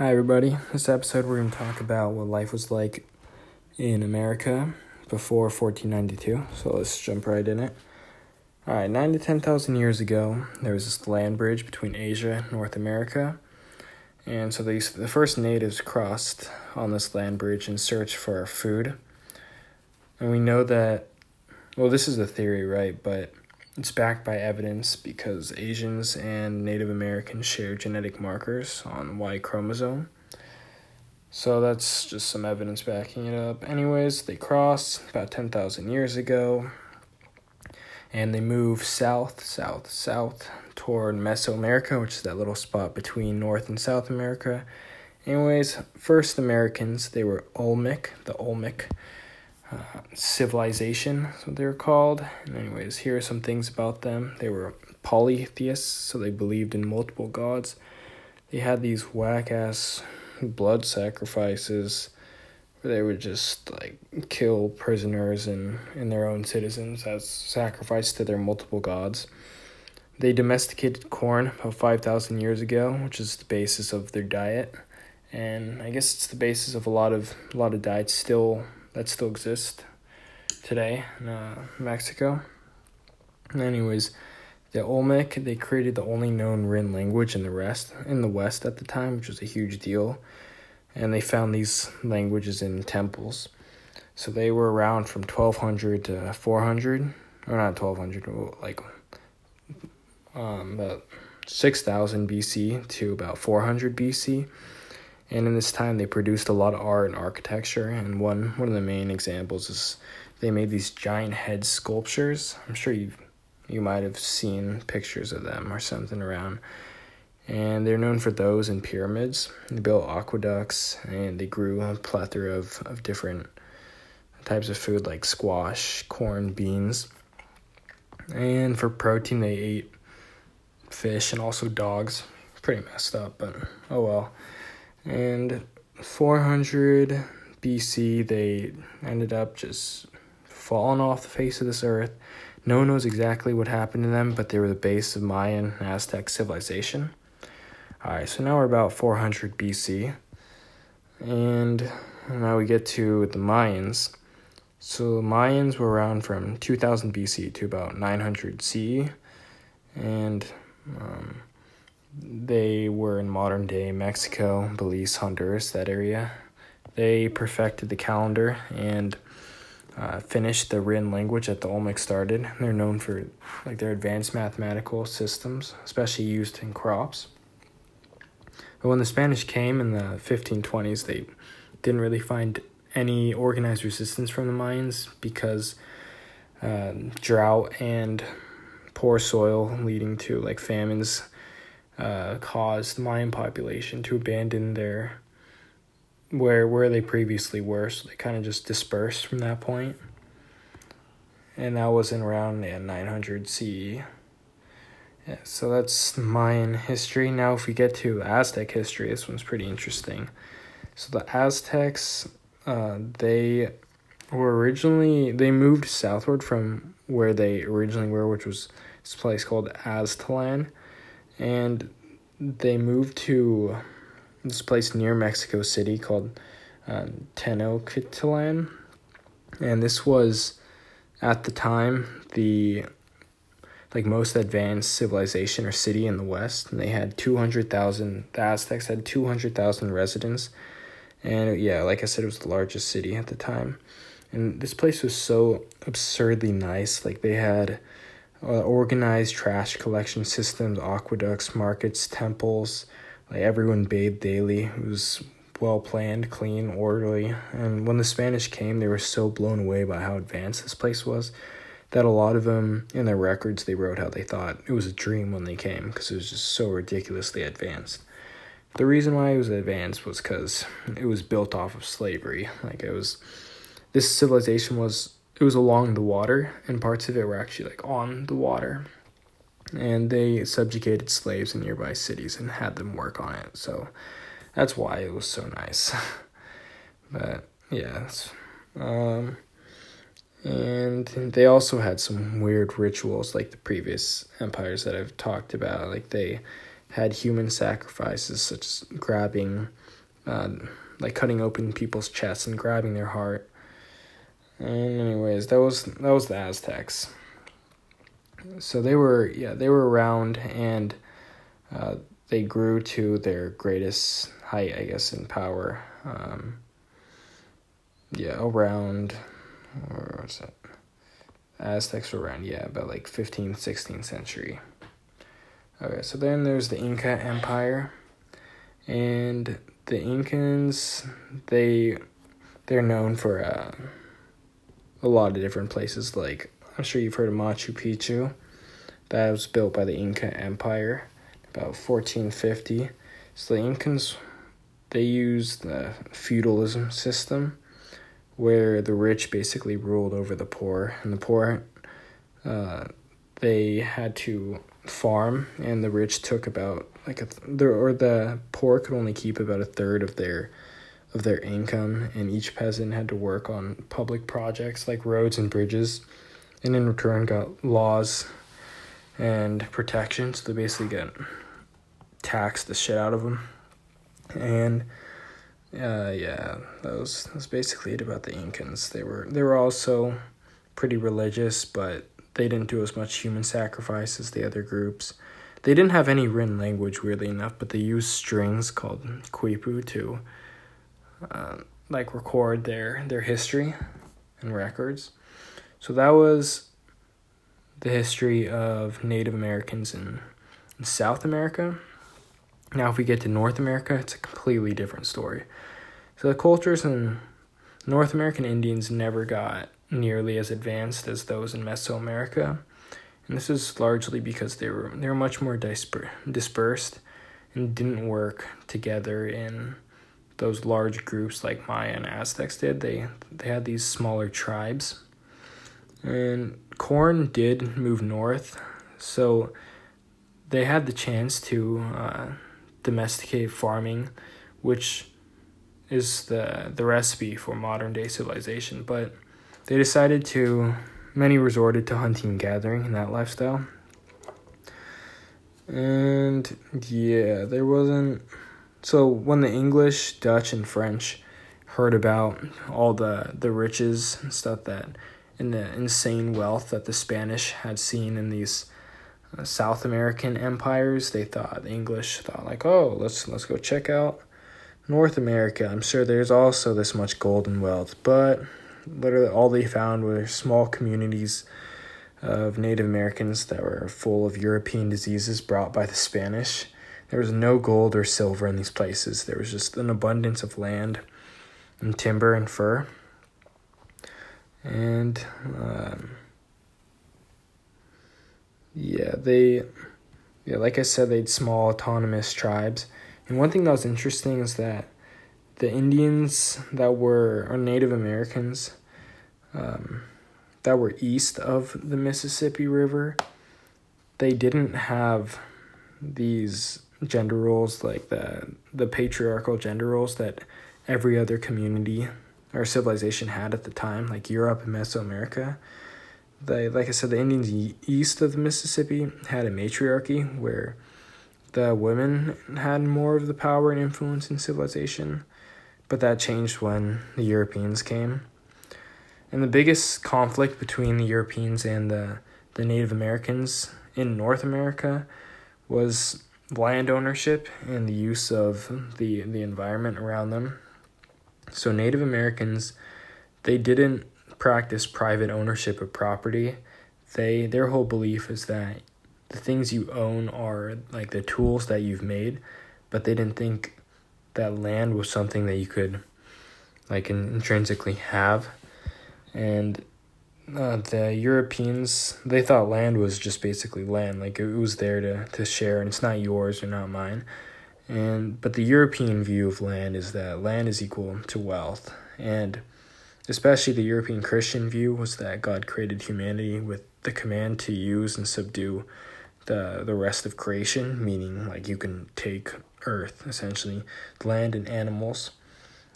Hi, everybody. This episode, we're going to talk about what life was like in America before 1492. So let's jump right in it. All right, nine to 10,000 years ago, there was this land bridge between Asia and North America. And so these, the first natives crossed on this land bridge in search for food. And we know that, well, this is a theory, right? But it's backed by evidence because Asians and Native Americans share genetic markers on Y chromosome. So that's just some evidence backing it up. Anyways, they crossed about 10,000 years ago and they moved south, south, south toward Mesoamerica, which is that little spot between North and South America. Anyways, first Americans, they were Olmec, the Olmec civilization, that's what they were called. And anyways, here are some things about them. They were polytheists, so they believed in multiple gods. They had these whack ass blood sacrifices where they would just like kill prisoners and, and their own citizens as sacrifice to their multiple gods. They domesticated corn about 5,000 years ago, which is the basis of their diet. And I guess it's the basis of a lot of a lot of diets still that still exist today in uh, Mexico. Anyways, the Olmec they created the only known written language in the rest in the West at the time, which was a huge deal, and they found these languages in temples. So they were around from twelve hundred to four hundred, or not twelve hundred, like um, about six thousand BC to about four hundred BC and in this time, they produced a lot of art and architecture. And one one of the main examples is they made these giant head sculptures. I'm sure you you might have seen pictures of them or something around. And they're known for those and pyramids. They built aqueducts and they grew a plethora of, of different types of food like squash, corn, beans. And for protein, they ate fish and also dogs. Pretty messed up, but oh well. And 400 BC, they ended up just falling off the face of this earth. No one knows exactly what happened to them, but they were the base of Mayan Aztec civilization. Alright, so now we're about 400 BC. And now we get to the Mayans. So the Mayans were around from 2000 BC to about 900 CE. And um, they were in modern day Mexico, Belize, Honduras, that area. They perfected the calendar and uh, finished the written language that the Olmec started. They're known for like their advanced mathematical systems, especially used in crops. But when the Spanish came in the 1520s, they didn't really find any organized resistance from the Mayans because uh, drought and poor soil leading to like famines uh, caused the Mayan population to abandon their where where they previously were, so they kind of just dispersed from that point. And that was in around yeah, 900 CE. Yeah, so that's Mayan history. Now, if we get to Aztec history, this one's pretty interesting. So the Aztecs, uh, they were originally they moved southward from where they originally were, which was this place called Aztlan and they moved to this place near Mexico City called um, Tenochtitlan, and this was at the time the like most advanced civilization or city in the West. And they had two hundred thousand. The Aztecs had two hundred thousand residents, and yeah, like I said, it was the largest city at the time. And this place was so absurdly nice. Like they had uh, organized trash collection systems, aqueducts, markets, temples. Like everyone bathed daily. It was well planned, clean, orderly. And when the Spanish came, they were so blown away by how advanced this place was that a lot of them in their records they wrote how they thought it was a dream when they came because it was just so ridiculously advanced. The reason why it was advanced was because it was built off of slavery. Like it was, this civilization was it was along the water, and parts of it were actually like on the water. And they subjugated slaves in nearby cities and had them work on it. So that's why it was so nice. but yeah, um, and they also had some weird rituals like the previous empires that I've talked about. Like they had human sacrifices such as grabbing, uh, like cutting open people's chests and grabbing their heart. And anyways, that was that was the Aztecs. So they were yeah they were around and uh, they grew to their greatest height I guess in power. Um, yeah, around or was it? Aztecs were around yeah about like 15th 16th century. Okay, so then there's the Inca Empire, and the Incans they they're known for uh, a lot of different places. Like I'm sure you've heard of Machu Picchu, that was built by the Inca Empire about 1450. So the Incans they used the feudalism system where the rich basically ruled over the poor, and the poor uh, they had to farm, and the rich took about like a the or the poor could only keep about a third of their of their income, and each peasant had to work on public projects like roads and bridges, and in return got laws and protections. So they basically get taxed the shit out of them, and uh, yeah, that was that was basically it about the Incans. They were they were also pretty religious, but they didn't do as much human sacrifice as the other groups. They didn't have any written language, weirdly enough, but they used strings called quipu to, uh, like, record their their history and records. So that was the history of Native Americans in, in South America. Now, if we get to North America, it's a completely different story. So the cultures in North American Indians never got nearly as advanced as those in Mesoamerica, and this is largely because they were they were much more disper- dispersed and didn't work together in those large groups like Maya and Aztecs did. They they had these smaller tribes, and corn did move north, so they had the chance to uh, domesticate farming, which is the the recipe for modern day civilization. But they decided to many resorted to hunting and gathering in that lifestyle. And yeah, there wasn't so when the English, Dutch and French heard about all the the riches and stuff that and the insane wealth that the Spanish had seen in these uh, South American empires, they thought the English thought like, "Oh, let's let's go check out North America, I'm sure there's also this much gold and wealth, but literally all they found were small communities of Native Americans that were full of European diseases brought by the Spanish. There was no gold or silver in these places. There was just an abundance of land and timber and fur. And um, yeah, they yeah, like I said, they had small autonomous tribes and one thing that was interesting is that the Indians that were, or Native Americans, um, that were east of the Mississippi River, they didn't have these gender roles like the the patriarchal gender roles that every other community or civilization had at the time, like Europe and Mesoamerica. They, like I said, the Indians east of the Mississippi had a matriarchy where the women had more of the power and influence in civilization, but that changed when the Europeans came. And the biggest conflict between the Europeans and the, the Native Americans in North America was land ownership and the use of the, the environment around them. So Native Americans, they didn't practice private ownership of property. They their whole belief is that the things you own are like the tools that you've made, but they didn't think that land was something that you could like intrinsically have. And uh, the Europeans, they thought land was just basically land, like it was there to, to share and it's not yours or not mine. And but the European view of land is that land is equal to wealth. And especially the European Christian view was that God created humanity with the command to use and subdue the the rest of creation, meaning like you can take Earth essentially, land and animals.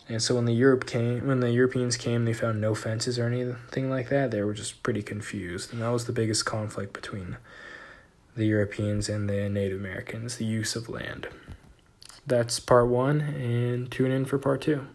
And so when the Europe came, when the Europeans came, they found no fences or anything like that. They were just pretty confused, and that was the biggest conflict between the Europeans and the Native Americans, the use of land. That's part one, and tune in for part two.